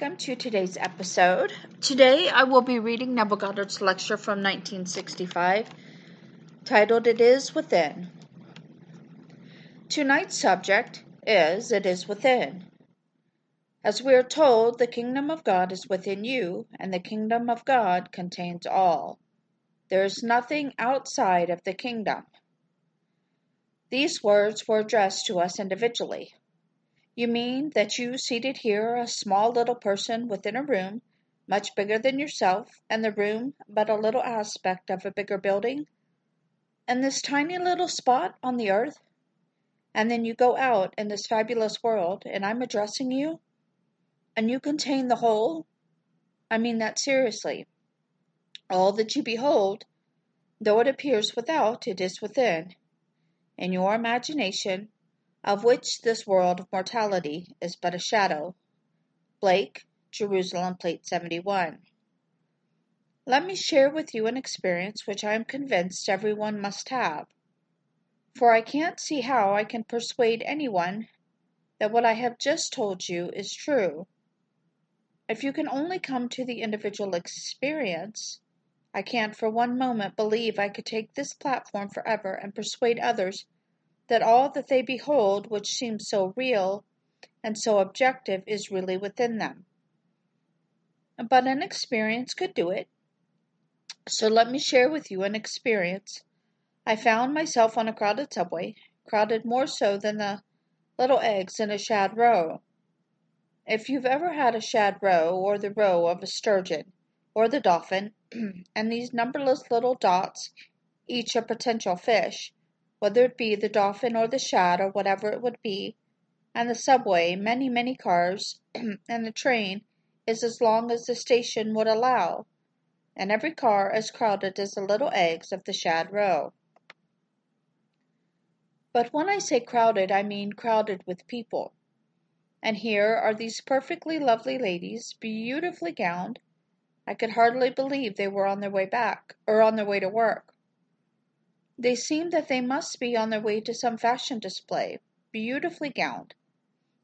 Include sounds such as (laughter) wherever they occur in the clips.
welcome to today's episode. Today I will be reading Neville Goddard's lecture from 1965 titled It Is Within. Tonight's subject is It Is Within. As we are told, the kingdom of God is within you, and the kingdom of God contains all. There is nothing outside of the kingdom. These words were addressed to us individually. You mean that you seated here a small little person within a room much bigger than yourself, and the room but a little aspect of a bigger building, and this tiny little spot on the earth? And then you go out in this fabulous world, and I'm addressing you? And you contain the whole? I mean that seriously. All that you behold, though it appears without, it is within. In your imagination, of which this world of mortality is but a shadow. Blake, Jerusalem, Plate 71. Let me share with you an experience which I am convinced everyone must have, for I can't see how I can persuade anyone that what I have just told you is true. If you can only come to the individual experience, I can't for one moment believe I could take this platform forever and persuade others that all that they behold which seems so real and so objective is really within them. But an experience could do it. So let me share with you an experience. I found myself on a crowded subway, crowded more so than the little eggs in a shad roe. If you've ever had a shad roe, or the roe of a sturgeon, or the dolphin, (clears throat) and these numberless little dots, each a potential fish, whether it be the dolphin or the shad or whatever it would be, and the subway, many, many cars, (clears throat) and the train is as long as the station would allow, and every car as crowded as the little eggs of the shad roe. But when I say crowded, I mean crowded with people. And here are these perfectly lovely ladies, beautifully gowned. I could hardly believe they were on their way back, or on their way to work. They seemed that they must be on their way to some fashion display, beautifully gowned.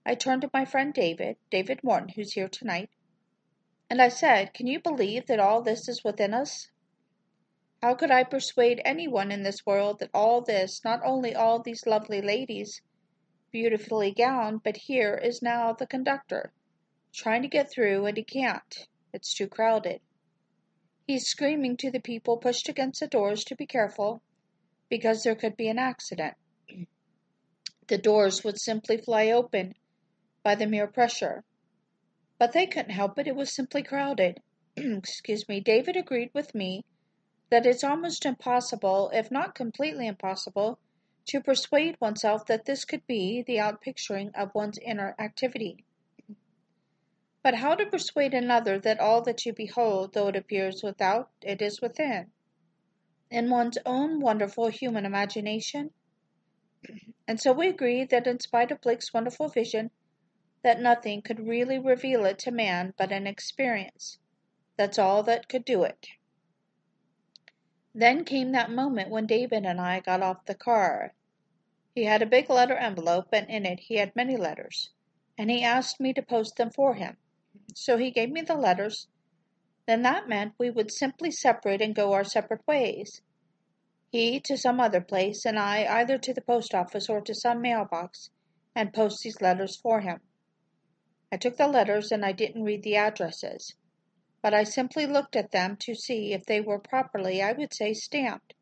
I turned to my friend David, David Morton, who's here tonight, and I said, Can you believe that all this is within us? How could I persuade anyone in this world that all this, not only all these lovely ladies, beautifully gowned, but here is now the conductor, trying to get through, and he can't. It's too crowded. He's screaming to the people pushed against the doors to be careful, because there could be an accident. The doors would simply fly open by the mere pressure. But they couldn't help it, it was simply crowded. (clears throat) Excuse me, David agreed with me that it's almost impossible, if not completely impossible, to persuade oneself that this could be the outpicturing of one's inner activity. But how to persuade another that all that you behold, though it appears without, it is within? In one's own wonderful human imagination. (clears throat) And so we agree that in spite of Blake's wonderful vision, that nothing could really reveal it to man but an experience. That's all that could do it. Then came that moment when David and I got off the car. He had a big letter envelope, and in it he had many letters, and he asked me to post them for him. So he gave me the letters, then that meant we would simply separate and go our separate ways. He to some other place, and I either to the post office or to some mailbox, and post these letters for him. I took the letters and I didn't read the addresses, but I simply looked at them to see if they were properly, I would say, stamped.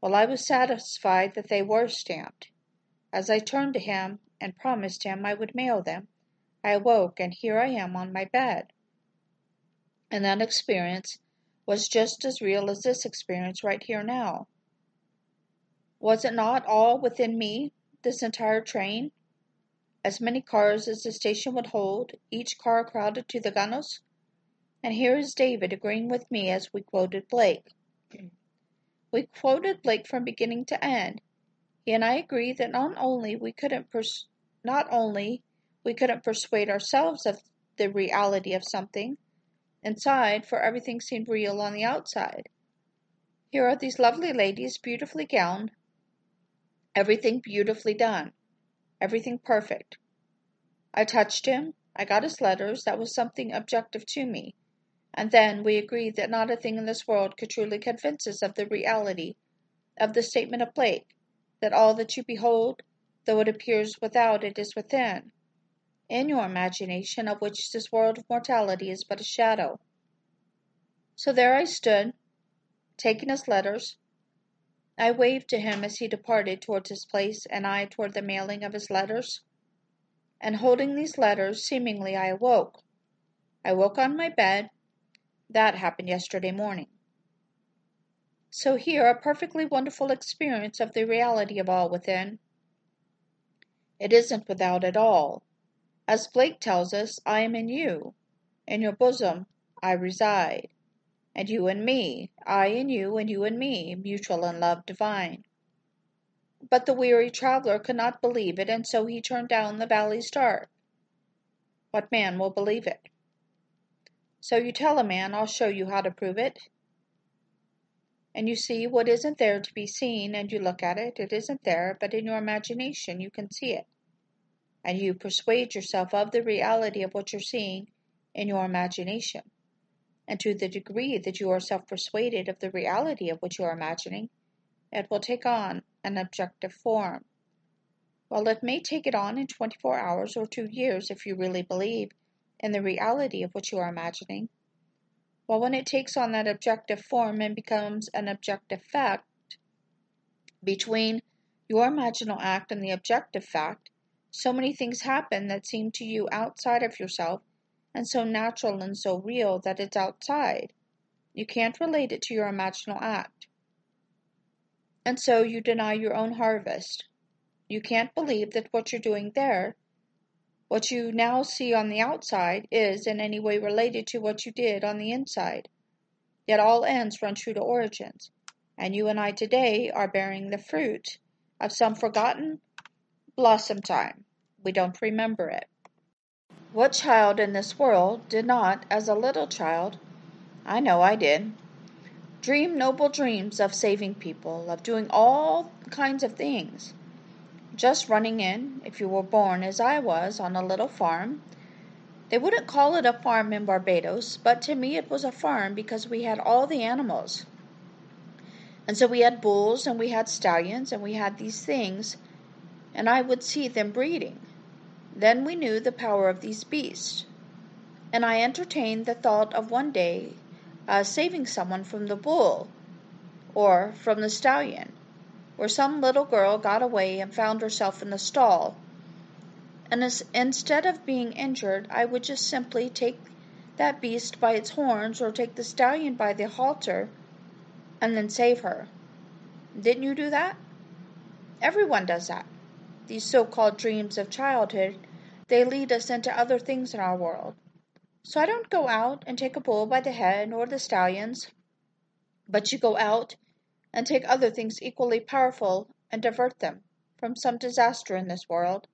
Well, I was satisfied that they were stamped. As I turned to him and promised him I would mail them, I awoke, and here I am on my bed. And that experience was just as real as this experience right here now. Was it not all within me, this entire train? As many cars as the station would hold, each car crowded to the gunnels? And here is David agreeing with me as we quoted Blake. We quoted Blake from beginning to end. He and I agree that not only we couldn't pers- not only we couldn't persuade ourselves of the reality of something, inside, for everything seemed real on the outside. Here are these lovely ladies, beautifully gowned, everything beautifully done, everything perfect. I touched him, I got his letters, that was something objective to me, and then we agreed that not a thing in this world could truly convince us of the reality of the statement of Blake, that all that you behold, though it appears without, it is within, in your imagination, of which this world of mortality is but a shadow. So there I stood, taking his letters. I waved to him as he departed towards his place, and I toward the mailing of his letters. And holding these letters, seemingly I awoke. I woke on my bed. That happened yesterday morning. So here a perfectly wonderful experience of the reality of all within. It isn't without at all. As Blake tells us, I am in you. In your bosom I reside. And you in me, I in you, and you in me, mutual in love divine. But the weary traveler could not believe it, and so he turned down the valley's dark. What man will believe it? So you tell a man, I'll show you how to prove it and you see what isn't there to be seen, and you look at it, it isn't there, but in your imagination you can see it. And you persuade yourself of the reality of what you're seeing in your imagination. And to the degree that you are self persuaded of the reality of what you are imagining, it will take on an objective form. Well, it may take it on in 24 hours or two years if you really believe in the reality of what you are imagining well, when it takes on that objective form and becomes an objective fact, between your imaginal act and the objective fact, so many things happen that seem to you outside of yourself and so natural and so real that it's outside. You can't relate it to your imaginal act. And so you deny your own harvest. You can't believe that what you're doing there what you now see on the outside is in any way related to what you did on the inside. Yet all ends run true to origins, and you and I today are bearing the fruit of some forgotten blossom time. We don't remember it. What child in this world did not, as a little child, I know I did, dream noble dreams of saving people, of doing all kinds of things? just running in, if you were born as I was, on a little farm. They wouldn't call it a farm in Barbados, but to me it was a farm because we had all the animals. And so we had bulls and we had stallions and we had these things, and I would see them breeding. Then we knew the power of these beasts. And I entertained the thought of one day uh, saving someone from the bull or from the stallion where some little girl got away and found herself in the stall. And as, instead of being injured, I would just simply take that beast by its horns or take the stallion by the halter and then save her. Didn't you do that? Everyone does that. These so called dreams of childhood, they lead us into other things in our world. So I don't go out and take a bull by the head or the stallions, but you go out and take other things equally powerful and divert them from some disaster in this world.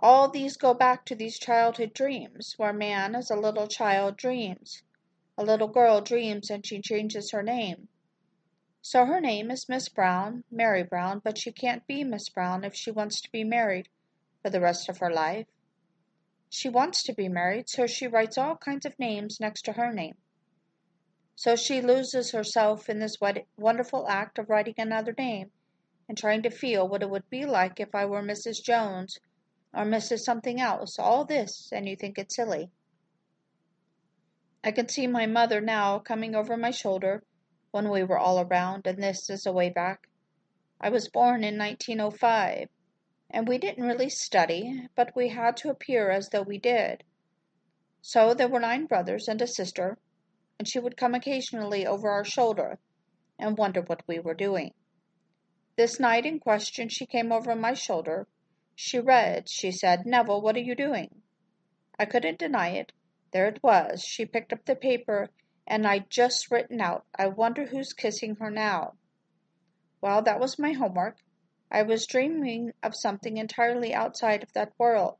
All these go back to these childhood dreams, where man as a little child dreams. A little girl dreams and she changes her name. So her name is Miss Brown, Mary Brown, but she can't be Miss Brown if she wants to be married for the rest of her life. She wants to be married, so she writes all kinds of names next to her name. So she loses herself in this wonderful act of writing another name and trying to feel what it would be like if I were Mrs. Jones or Mrs. Something else. All this, and you think it silly. I can see my mother now coming over my shoulder when we were all around, and this is a way back. I was born in 1905, and we didn't really study, but we had to appear as though we did. So there were nine brothers and a sister, and she would come occasionally over our shoulder and wonder what we were doing. This night in question she came over my shoulder. She read. She said, Neville, what are you doing? I couldn't deny it. There it was. She picked up the paper, and I'd just written out, I wonder who's kissing her now. Well, that was my homework. I was dreaming of something entirely outside of that world.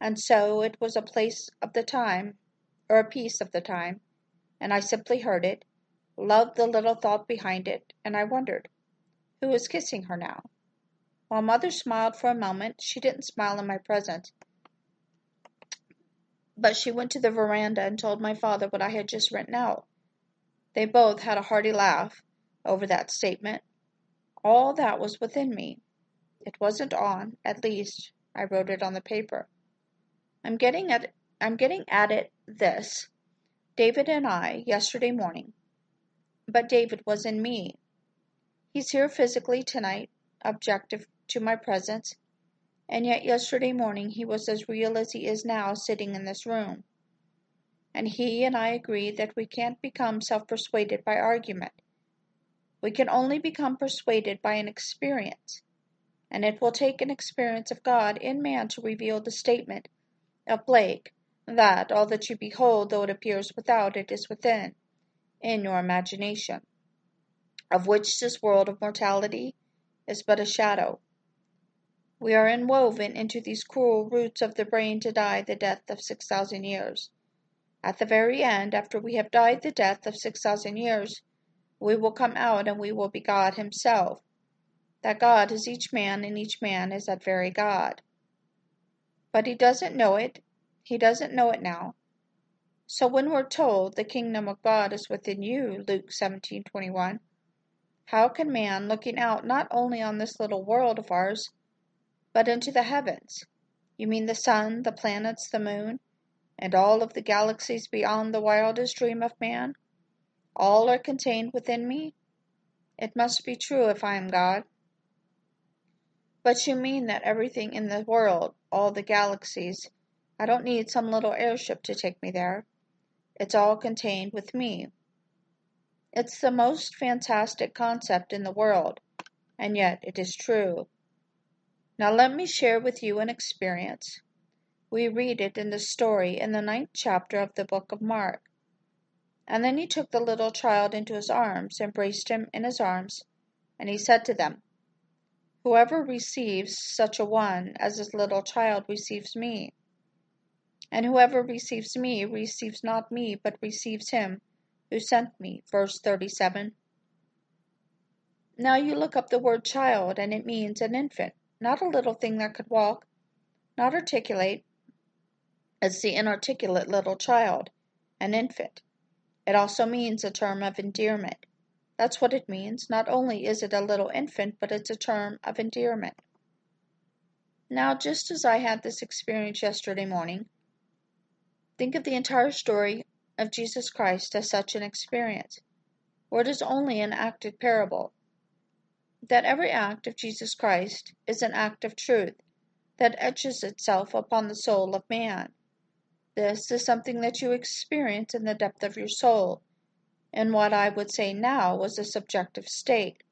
And so it was a place of the time, or a piece of the time, and I simply heard it, loved the little thought behind it, and I wondered, who was kissing her now? While mother smiled for a moment, she didn't smile in my presence. But she went to the veranda and told my father what I had just written out. They both had a hearty laugh over that statement. All that was within me. It wasn't on, at least, I wrote it on the paper. I'm getting at I'm getting at it this. David and I, yesterday morning. But David was in me. He's here physically tonight, objective to my presence, and yet yesterday morning he was as real as he is now sitting in this room. And he and I agreed that we can't become self persuaded by argument. We can only become persuaded by an experience, and it will take an experience of God in man to reveal the statement of Blake that all that you behold, though it appears without, it is within, in your imagination, of which this world of mortality is but a shadow. We are inwoven into these cruel roots of the brain to die the death of six thousand years. At the very end, after we have died the death of six thousand years, we will come out and we will be God Himself. That God is each man, and each man is that very God. But he doesn't know it, he doesn't know it now. So when we're told the kingdom of God is within you, Luke 17:21, how can man looking out not only on this little world of ours, but into the heavens, you mean the sun, the planets, the moon, and all of the galaxies beyond the wildest dream of man, all are contained within me? It must be true if I am God. But you mean that everything in the world, all the galaxies, I don't need some little airship to take me there. It's all contained with me. It's the most fantastic concept in the world, and yet it is true. Now let me share with you an experience. We read it in the story in the ninth chapter of the book of Mark. And then he took the little child into his arms, embraced him in his arms, and he said to them, Whoever receives such a one as this little child receives me. And whoever receives me receives not me, but receives him who sent me. Verse 37. Now you look up the word child, and it means an infant, not a little thing that could walk, not articulate. It's the inarticulate little child, an infant. It also means a term of endearment. That's what it means. Not only is it a little infant, but it's a term of endearment. Now, just as I had this experience yesterday morning, Think of the entire story of Jesus Christ as such an experience, or it is only an acted parable. That every act of Jesus Christ is an act of truth that etches itself upon the soul of man. This is something that you experience in the depth of your soul, in what I would say now was a subjective state.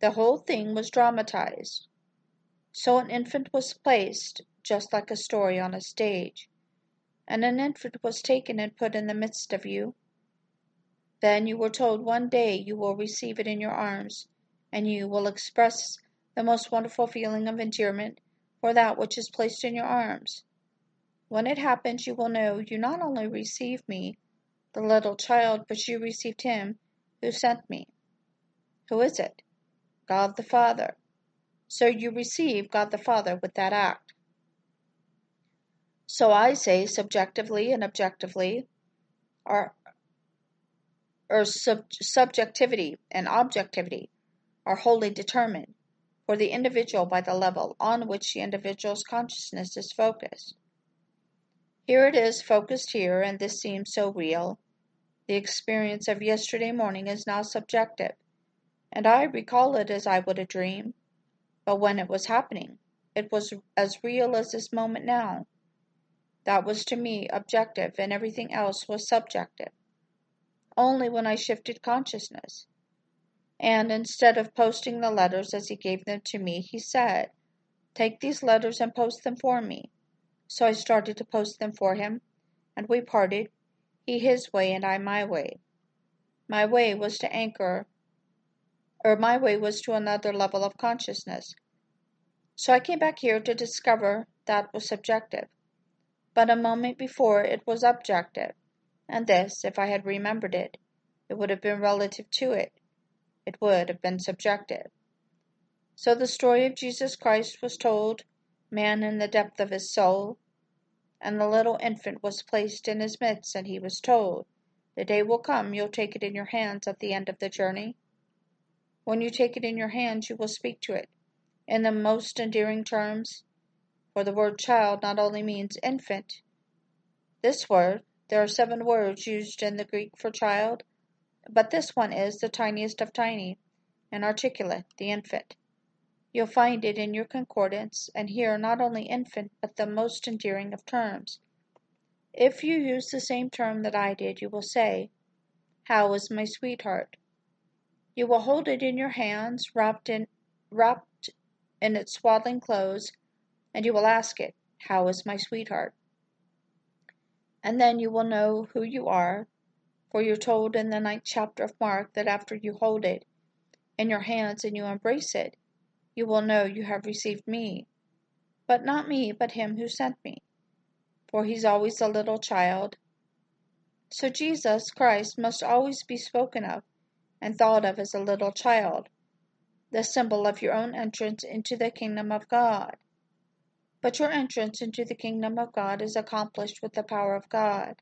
The whole thing was dramatized. So an infant was placed, just like a story on a stage and an infant was taken and put in the midst of you. Then you were told one day you will receive it in your arms, and you will express the most wonderful feeling of endearment for that which is placed in your arms. When it happens, you will know you not only received me, the little child, but you received him who sent me. Who is it? God the Father. So you receive God the Father with that act. So I say subjectively and objectively are or sub, subjectivity and objectivity are wholly determined for the individual by the level on which the individual's consciousness is focused. Here it is focused here, and this seems so real. The experience of yesterday morning is now subjective, and I recall it as I would a dream. But when it was happening, it was as real as this moment now. That was to me objective, and everything else was subjective. Only when I shifted consciousness. And instead of posting the letters as he gave them to me, he said, Take these letters and post them for me. So I started to post them for him, and we parted, he his way and I my way. My way was to anchor, or my way was to another level of consciousness. So I came back here to discover that was subjective but a moment before it was objective, and this, if I had remembered it, it would have been relative to it. It would have been subjective. So the story of Jesus Christ was told man in the depth of his soul. And the little infant was placed in his midst, and he was told, The day will come you'll take it in your hands at the end of the journey. When you take it in your hands, you will speak to it in the most endearing terms, for the word child not only means infant. This word, there are seven words used in the Greek for child, but this one is the tiniest of tiny, and articulate, the infant. You'll find it in your concordance, and here not only infant, but the most endearing of terms. If you use the same term that I did, you will say, How is my sweetheart? You will hold it in your hands, wrapped in, wrapped in its swaddling clothes, and you will ask it, How is my sweetheart? And then you will know who you are, for you're told in the ninth chapter of Mark that after you hold it in your hands and you embrace it, you will know you have received me. But not me, but him who sent me. For he's always a little child. So Jesus Christ must always be spoken of and thought of as a little child, the symbol of your own entrance into the kingdom of God. But your entrance into the kingdom of God is accomplished with the power of God.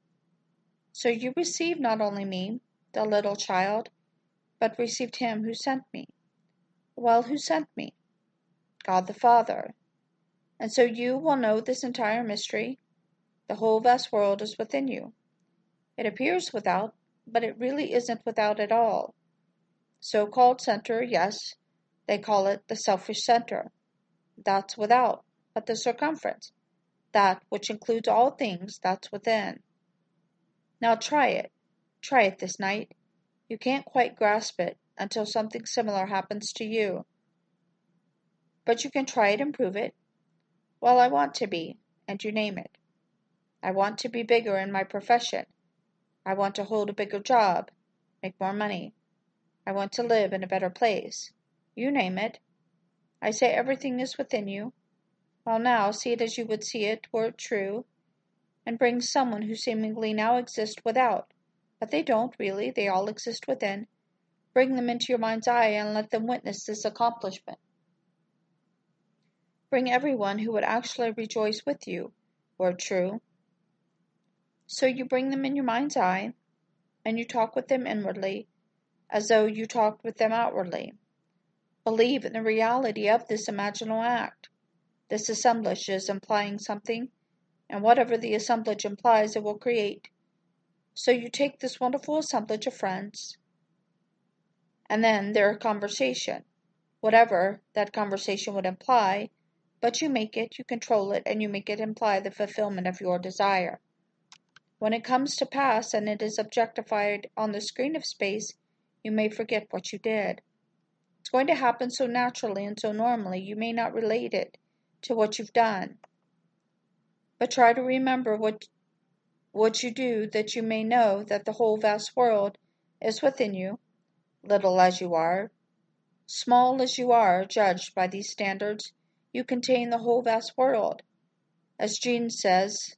So you received not only me, the little child, but received him who sent me. Well, who sent me? God the Father. And so you will know this entire mystery. The whole vast world is within you. It appears without, but it really isn't without at all. So called center, yes, they call it the selfish center. That's without, but the circumference, that which includes all things, that's within. Now try it. Try it this night. You can't quite grasp it until something similar happens to you. But you can try it and prove it. Well, I want to be, and you name it. I want to be bigger in my profession. I want to hold a bigger job, make more money. I want to live in a better place. You name it. I say everything is within you. Well, now, see it as you would see it were it true, and bring someone who seemingly now exists without, but they don't really, they all exist within. Bring them into your mind's eye and let them witness this accomplishment. Bring everyone who would actually rejoice with you, were true. So you bring them in your mind's eye, and you talk with them inwardly, as though you talked with them outwardly. Believe in the reality of this imaginal act. This assemblage is implying something, and whatever the assemblage implies, it will create. So you take this wonderful assemblage of friends, and then their conversation, whatever that conversation would imply, but you make it, you control it, and you make it imply the fulfillment of your desire. When it comes to pass and it is objectified on the screen of space, you may forget what you did. It's going to happen so naturally and so normally, you may not relate it to what you've done. But try to remember what, you do that you may know that the whole vast world is within you, little as you are. Small as you are, judged by these standards, you contain the whole vast world. As Jeans says,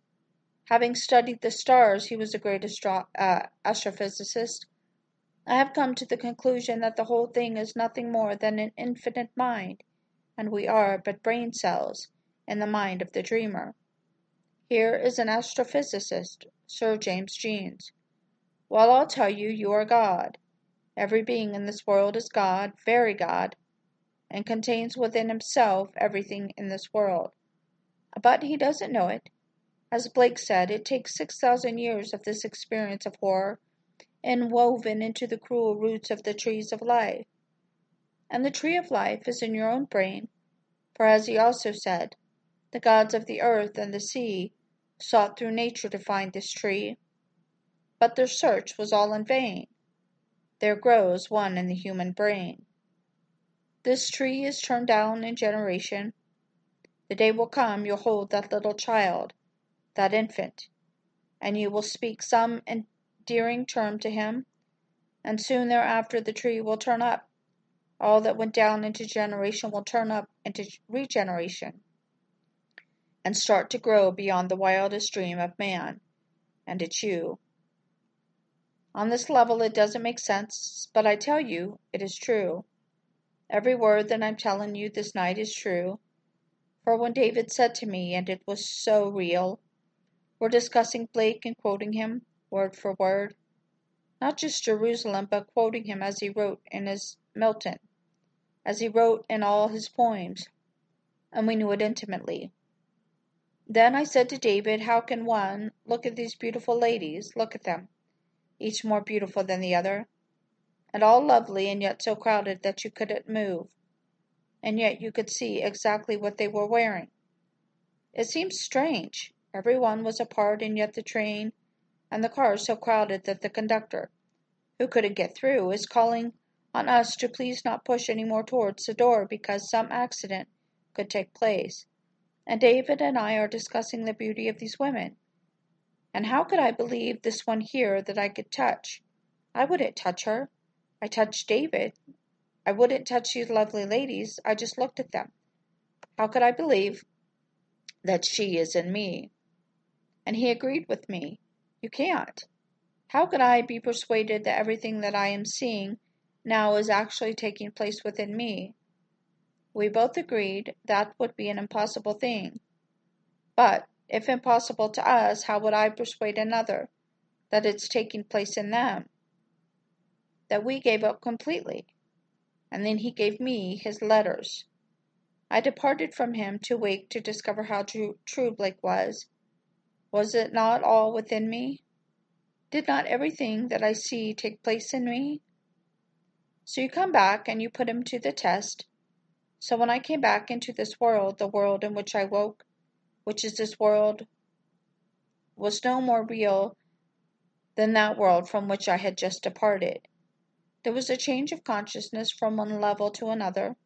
having studied the stars, he was a great astro- uh, astrophysicist. I have come to the conclusion that the whole thing is nothing more than an infinite mind, and we are but brain cells in the mind of the dreamer. Here is an astrophysicist, Sir James Jeans. Well, I'll tell you, you are God. Every being in this world is God, very God, and contains within himself everything in this world. But he doesn't know it. As Blake said, it takes 6,000 years of this experience of horror and woven into the cruel roots of the trees of life. And the tree of life is in your own brain, for as he also said, the gods of the earth and the sea sought through nature to find this tree, but their search was all in vain. There grows one in the human brain. This tree is turned down in generation. The day will come you'll hold that little child, that infant, and you will speak some endearing term to him, and soon thereafter the tree will turn up. All that went down into generation will turn up into regeneration and start to grow beyond the wildest dream of man. And it's you. On this level, it doesn't make sense, but I tell you, it is true. Every word that I'm telling you this night is true. For when David said to me, and it was so real, We're discussing Blake and quoting him, word for word. Not just Jerusalem, but quoting him as he wrote in his Milton, as he wrote in all his poems, and we knew it intimately. Then I said to David, How can one look at these beautiful ladies, look at them, each more beautiful than the other, and all lovely and yet so crowded that you couldn't move, and yet you could see exactly what they were wearing? It seems strange. Every one was apart, and yet the train and the cars so crowded that the conductor, who couldn't get through, is calling on us to please not push any more towards the door because some accident could take place. And David and I are discussing the beauty of these women. And how could I believe this one here that I could touch? I wouldn't touch her. I touched David. I wouldn't touch these lovely ladies. I just looked at them. How could I believe that she is in me? and he agreed with me. You can't. How could I be persuaded that everything that I am seeing now is actually taking place within me? We both agreed that would be an impossible thing. But, if impossible to us, how would I persuade another that it's taking place in them? That we gave up completely. And then he gave me his letters. I departed from him to wake to discover how true, true Blake was was it not all within me? Did not everything that I see take place in me? So you come back and you put him to the test. So when I came back into this world, the world in which I woke, which is this world, was no more real than that world from which I had just departed. There was a change of consciousness from one level to another.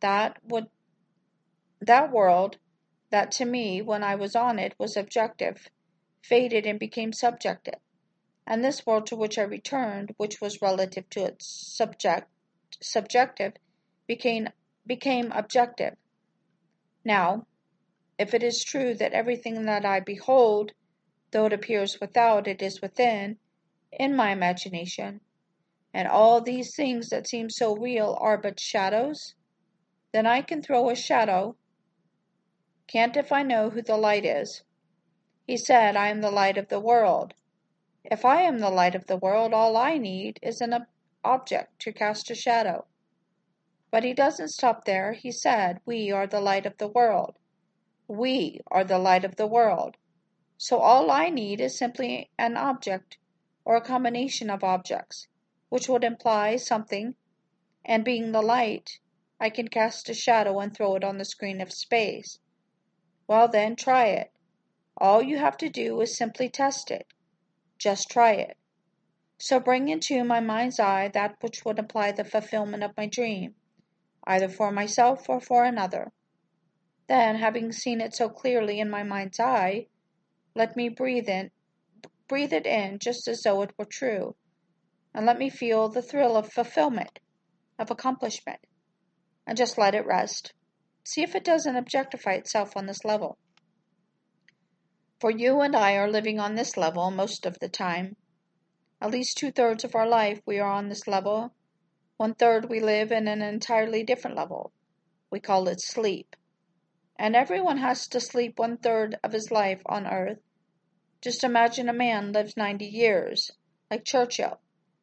That would that world that to me, when I was on it, was objective, faded and became subjective, and this world to which I returned, which was relative to its subject, subjective, became, became objective. Now, if it is true that everything that I behold, though it appears without, it is within, in my imagination, and all these things that seem so real are but shadows, then I can throw a shadow can't if I know who the light is. He said, I am the light of the world. If I am the light of the world, all I need is an object to cast a shadow. But he doesn't stop there. He said, We are the light of the world. We are the light of the world. So all I need is simply an object or a combination of objects, which would imply something, and being the light, I can cast a shadow and throw it on the screen of space. Well then, try it. All you have to do is simply test it. Just try it. So bring into my mind's eye that which would imply the fulfillment of my dream, either for myself or for another. Then, having seen it so clearly in my mind's eye, let me breathe in, breathe it in just as though it were true, and let me feel the thrill of fulfillment, of accomplishment, and just let it rest. See if it doesn't objectify itself on this level. For you and I are living on this level most of the time. At least two thirds of our life we are on this level. One third we live in an entirely different level. We call it sleep. And everyone has to sleep one third of his life on earth. Just imagine a man lives 90 years, like Churchill,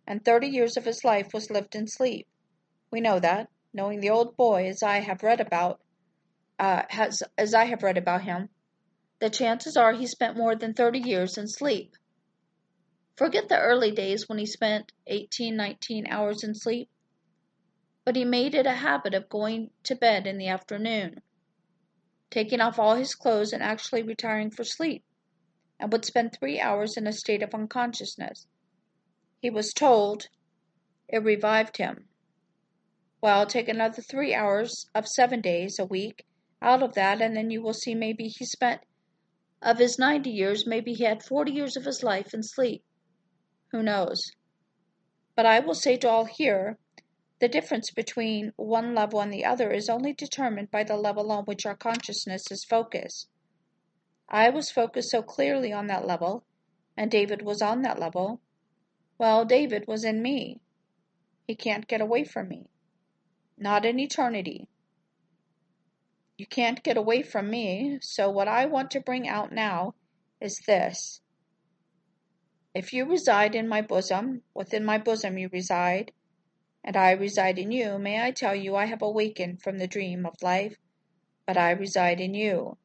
and 30 years of his life was lived in sleep. We know that, knowing the old boy as I have read about, uh, has, as I have read about him, the chances are he spent more than 30 years in sleep. Forget the early days when he spent 18, 19 hours in sleep, but he made it a habit of going to bed in the afternoon, taking off all his clothes and actually retiring for sleep, and would spend three hours in a state of unconsciousness. He was told it revived him. Well, take another three hours of seven days a week out of that, and then you will see maybe he spent of his 90 years, maybe he had 40 years of his life in sleep. Who knows? But I will say to all here, the difference between one level and the other is only determined by the level on which our consciousness is focused. I was focused so clearly on that level, and David was on that level. Well, David was in me. He can't get away from me. Not in eternity. You can't get away from me, so what I want to bring out now is this If you reside in my bosom, within my bosom you reside, and I reside in you, may I tell you I have awakened from the dream of life, but I reside in you.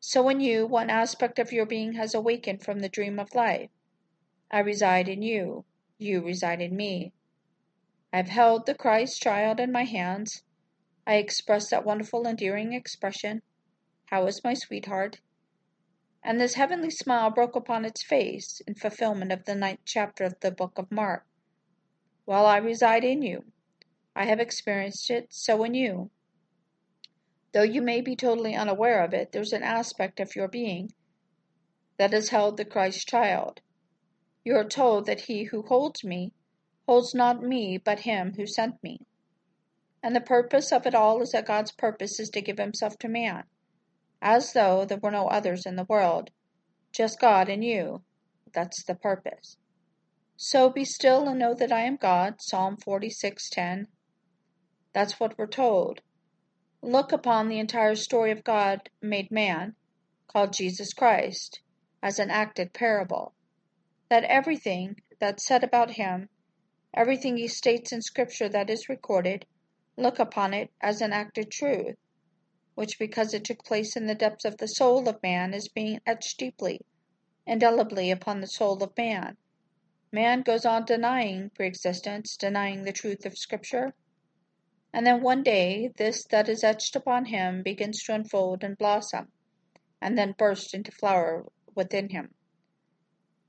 So in you, one aspect of your being has awakened from the dream of life. I reside in you, you reside in me. I have held the Christ child in my hands. I express that wonderful, endearing expression, How is my sweetheart? And this heavenly smile broke upon its face in fulfillment of the ninth chapter of the book of Mark. While I reside in you, I have experienced it, so in you. Though you may be totally unaware of it, there's an aspect of your being that has held the Christ child. You are told that he who holds me holds not me, but him who sent me. And the purpose of it all is that God's purpose is to give himself to man, as though there were no others in the world, just God and you. That's the purpose. So be still and know that I am God, Psalm 46:10. That's what we're told. Look upon the entire story of God made man, called Jesus Christ, as an acted parable. That everything that's said about him Everything he states in Scripture that is recorded, look upon it as an acted truth, which because it took place in the depths of the soul of man is being etched deeply, indelibly upon the soul of man. Man goes on denying preexistence, denying the truth of Scripture. And then one day, this that is etched upon him begins to unfold and blossom, and then burst into flower within him.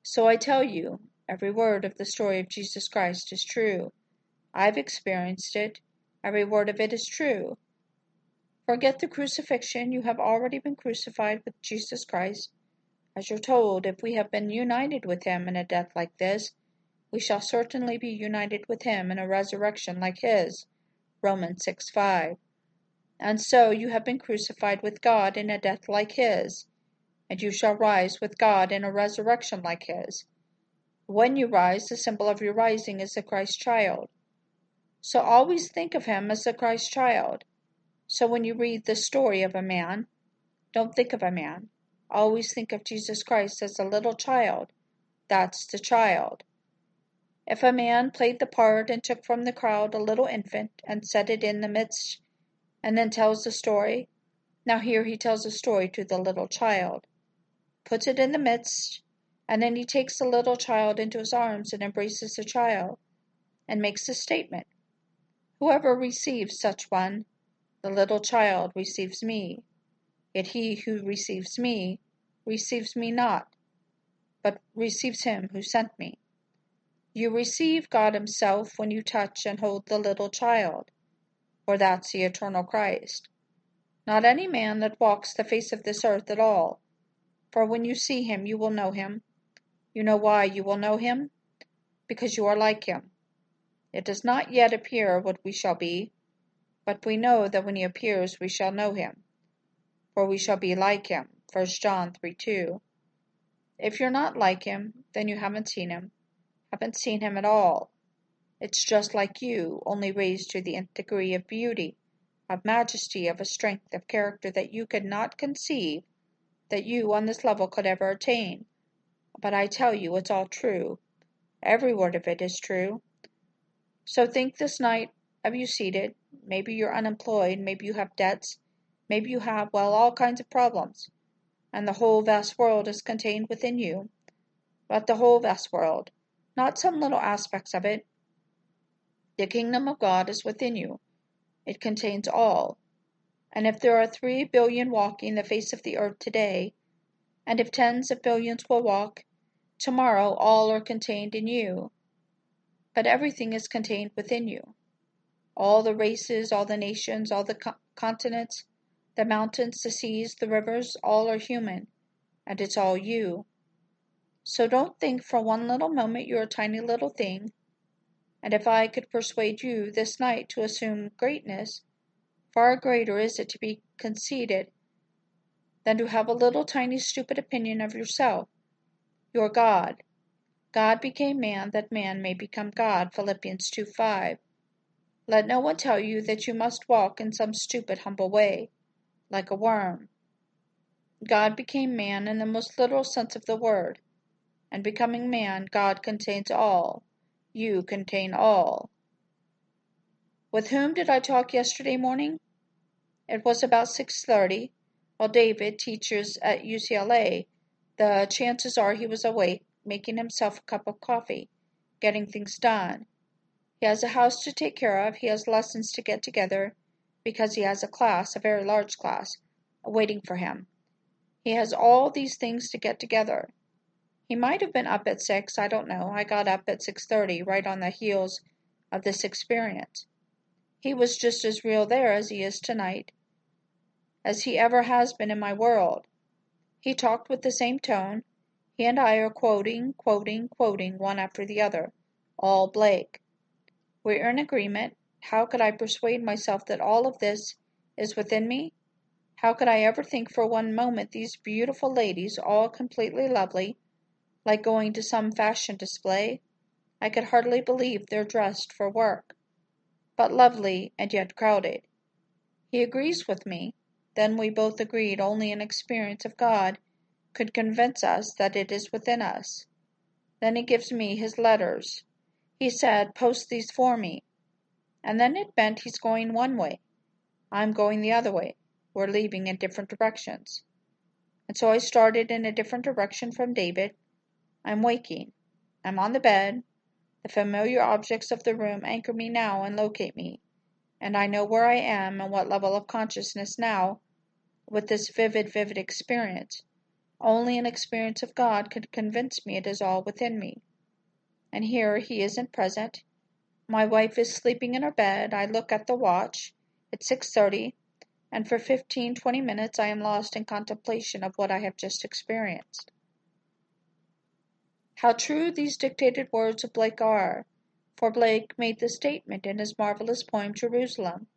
So I tell you, Every word of the story of Jesus Christ is true. I've experienced it. Every word of it is true. Forget the crucifixion. You have already been crucified with Jesus Christ. As you're told, if we have been united with him in a death like this, we shall certainly be united with him in a resurrection like his. Romans 6 5. And so you have been crucified with God in a death like his, and you shall rise with God in a resurrection like his. When you rise, the symbol of your rising is the Christ child. So always think of him as the Christ child. So when you read the story of a man, don't think of a man. Always think of Jesus Christ as a little child. That's the child. If a man played the part and took from the crowd a little infant and set it in the midst, and then tells the story, now here he tells a story to the little child, puts it in the midst, and then he takes the little child into his arms and embraces the child, and makes a statement Whoever receives such one, the little child receives me. Yet he who receives me receives me not, but receives him who sent me. You receive God Himself when you touch and hold the little child, for that's the eternal Christ. Not any man that walks the face of this earth at all, for when you see him you will know him, you know why you will know him? Because you are like him. It does not yet appear what we shall be, but we know that when he appears we shall know him, for we shall be like him. 1 John 3 2. If you're not like him, then you haven't seen him, haven't seen him at all. It's just like you, only raised to the nth degree of beauty, of majesty, of a strength of character that you could not conceive that you on this level could ever attain. But I tell you it's all true. Every word of it is true. So think this night of you seated. Maybe you're unemployed, maybe you have debts, maybe you have, well, all kinds of problems. And the whole vast world is contained within you. But the whole vast world, not some little aspects of it. The kingdom of God is within you. It contains all. And if there are three billion walking the face of the earth today, and if tens of billions will walk, Tomorrow all are contained in you, but everything is contained within you. All the races, all the nations, all the co- continents, the mountains, the seas, the rivers, all are human, and it's all you. So don't think for one little moment you're a tiny little thing. And if I could persuade you this night to assume greatness, far greater is it to be conceited than to have a little tiny stupid opinion of yourself your God. God became man that man may become God. Philippians 2 5. Let no one tell you that you must walk in some stupid, humble way, like a worm. God became man in the most literal sense of the word. And becoming man, God contains all. You contain all. With whom did I talk yesterday morning? It was about 6:30. While David teaches at UCLA, the chances are he was awake, making himself a cup of coffee, getting things done. He has a house to take care of, he has lessons to get together, because he has a class, a very large class, waiting for him. He has all these things to get together. He might have been up at 6, I don't know. I got up at 6:30 right on the heels of this experience. He was just as real there as he is tonight, as he ever has been in my world. He talked with the same tone. He and I are quoting, quoting, quoting one after the other. All Blake. We're in agreement. How could I persuade myself that all of this is within me? How could I ever think for one moment these beautiful ladies, all completely lovely, like going to some fashion display? I could hardly believe they're dressed for work. But lovely and yet crowded. He agrees with me. Then we both agreed only an experience of God could convince us that it is within us. Then he gives me his letters. He said, Post these for me. And then it meant he's going one way. I'm going the other way. We're leaving in different directions. And so I started in a different direction from David. I'm waking. I'm on the bed. The familiar objects of the room anchor me now and locate me. And I know where I am and what level of consciousness now with this vivid, vivid experience. Only an experience of God could convince me it is all within me. And here he isn't present. My wife is sleeping in her bed. I look at the watch. It's 6:30 and for fifteen, twenty minutes I am lost in contemplation of what I have just experienced. How true these dictated words of Blake are, for Blake made the statement in his marvelous poem Jerusalem,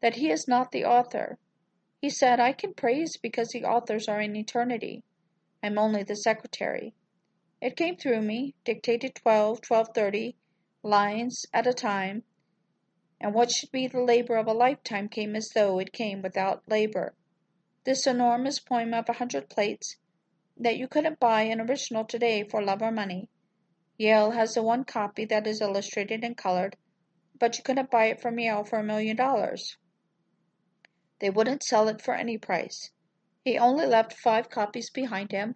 that he is not the author. He said, I can praise because the authors are in eternity. I'm only the secretary. It came through me, dictated 12, 1230 lines at a time, and what should be the labor of a lifetime came as though it came without labor. This enormous poem of a hundred plates that you couldn't buy an original today for love or money. Yale has the one copy that is illustrated and colored, but you couldn't buy it from Yale for a million dollars. They wouldn't sell it for any price. He only left five copies behind him,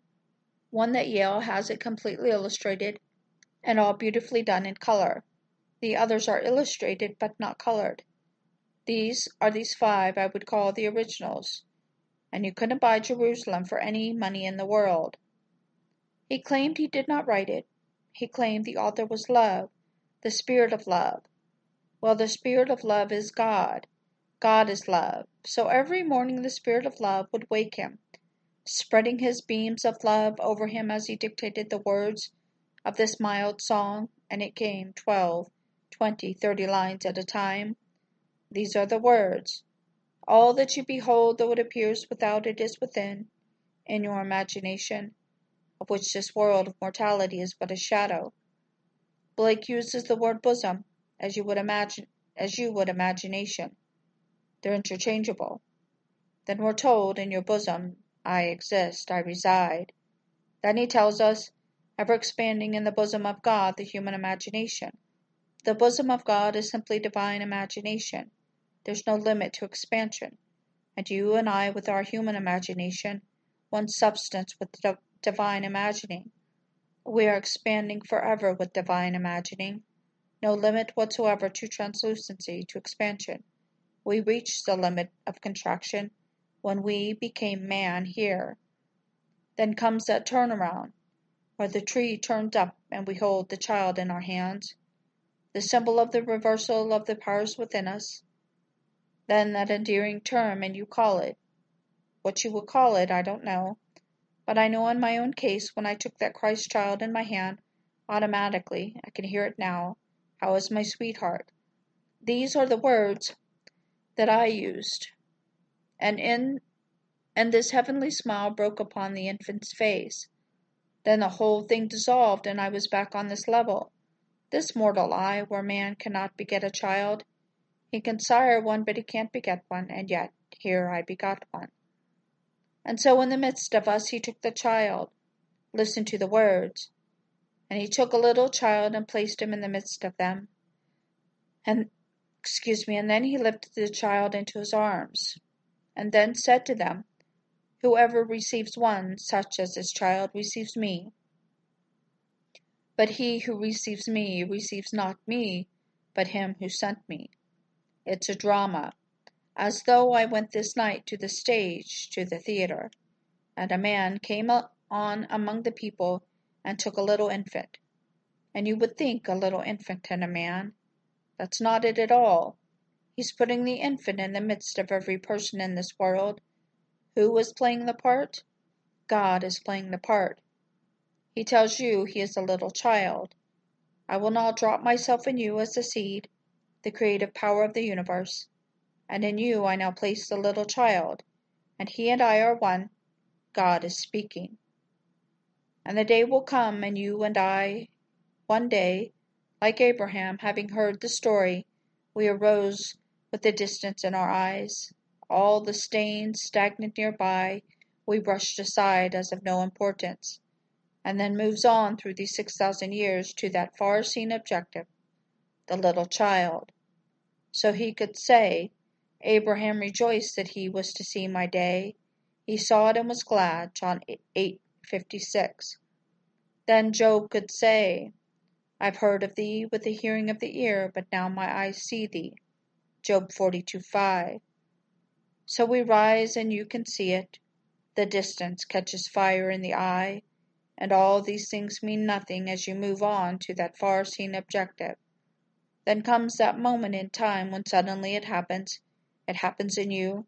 one that Yale has it completely illustrated and all beautifully done in color. The others are illustrated but not colored. These are these five I would call the originals, and you couldn't buy Jerusalem for any money in the world. He claimed he did not write it. He claimed the author was love, the spirit of love. Well, the spirit of love is God. God is love. So every morning the spirit of love would wake him, spreading his beams of love over him as he dictated the words of this mild song, and it came twelve twenty, thirty lines at a time. These are the words. All that you behold, though it appears without, it is within, in your imagination, of which this world of mortality is but a shadow. Blake uses the word bosom, as you would imagine as you would imagination. They're interchangeable. Then we're told, in your bosom I exist, I reside. Then he tells us, ever expanding in the bosom of God, the human imagination. The bosom of God is simply divine imagination. There's no limit to expansion. And you and I, with our human imagination, one substance with the divine imagining. We are expanding forever with divine imagining. No limit whatsoever to translucency, to expansion. We reached the limit of contraction when we became man here. Then comes that turnaround, where the tree turned up and we hold the child in our hands the symbol of the reversal of the powers within us. Then that endearing term, and you call it. What you will call it, I don't know. But I know in my own case, when I took that Christ child in my hand, automatically, I can hear it now, how is my sweetheart? These are the words that I used. And in and this heavenly smile broke upon the infant's face. Then the whole thing dissolved, and I was back on this level. This mortal eye, where man cannot beget a child, he can sire one, but he can't beget one, and yet here I begot one. And so in the midst of us he took the child. Listen to the words. And he took a little child and placed him in the midst of them. And excuse me, and then he lifted the child into his arms, and then said to them, Whoever receives one such as this child receives me. But he who receives me receives not me, but him who sent me. It's a drama, as though I went this night to the stage, to the theatre, and a man came on among the people and took a little infant. And you would think a little infant and a man. That's not it at all. He's putting the infant in the midst of every person in this world. Who is playing the part? God is playing the part. He tells you he is a little child. I will now drop myself in you as the seed, the creative power of the universe, and in you I now place the little child, and he and I are one. God is speaking. And the day will come, and you and I, one day, like Abraham, having heard the story, we arose with the distance in our eyes. All the stains stagnant nearby we brushed aside as of no importance, and then moves on through these six thousand years to that far seen objective, the little child. So he could say, Abraham rejoiced that he was to see my day. He saw it and was glad. John 8 56. Then Job could say, I've heard of thee with the hearing of the ear, but now my eyes see thee. Job 42 5. So we rise and you can see it. The distance catches fire in the eye, and all these things mean nothing as you move on to that far seen objective. Then comes that moment in time when suddenly it happens. It happens in you,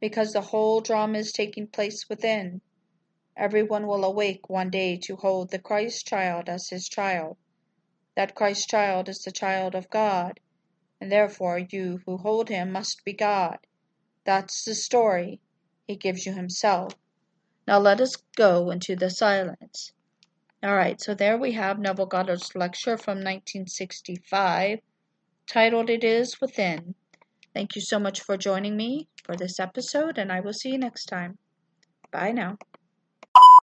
because the whole drama is taking place within. Everyone will awake one day to hold the Christ child as his child. That Christ child is the child of God, and therefore you who hold him must be God. That's the story. He gives you himself. Now let us go into the silence. All right, so there we have Neville Goddard's lecture from 1965, titled It Is Within. Thank you so much for joining me for this episode, and I will see you next time. Bye now.